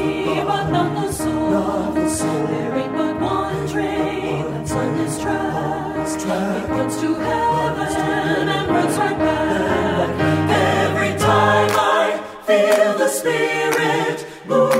but not the soul. There ain't but one train that's on this track. It runs to heaven and runs right back. Every time I feel the Spirit moving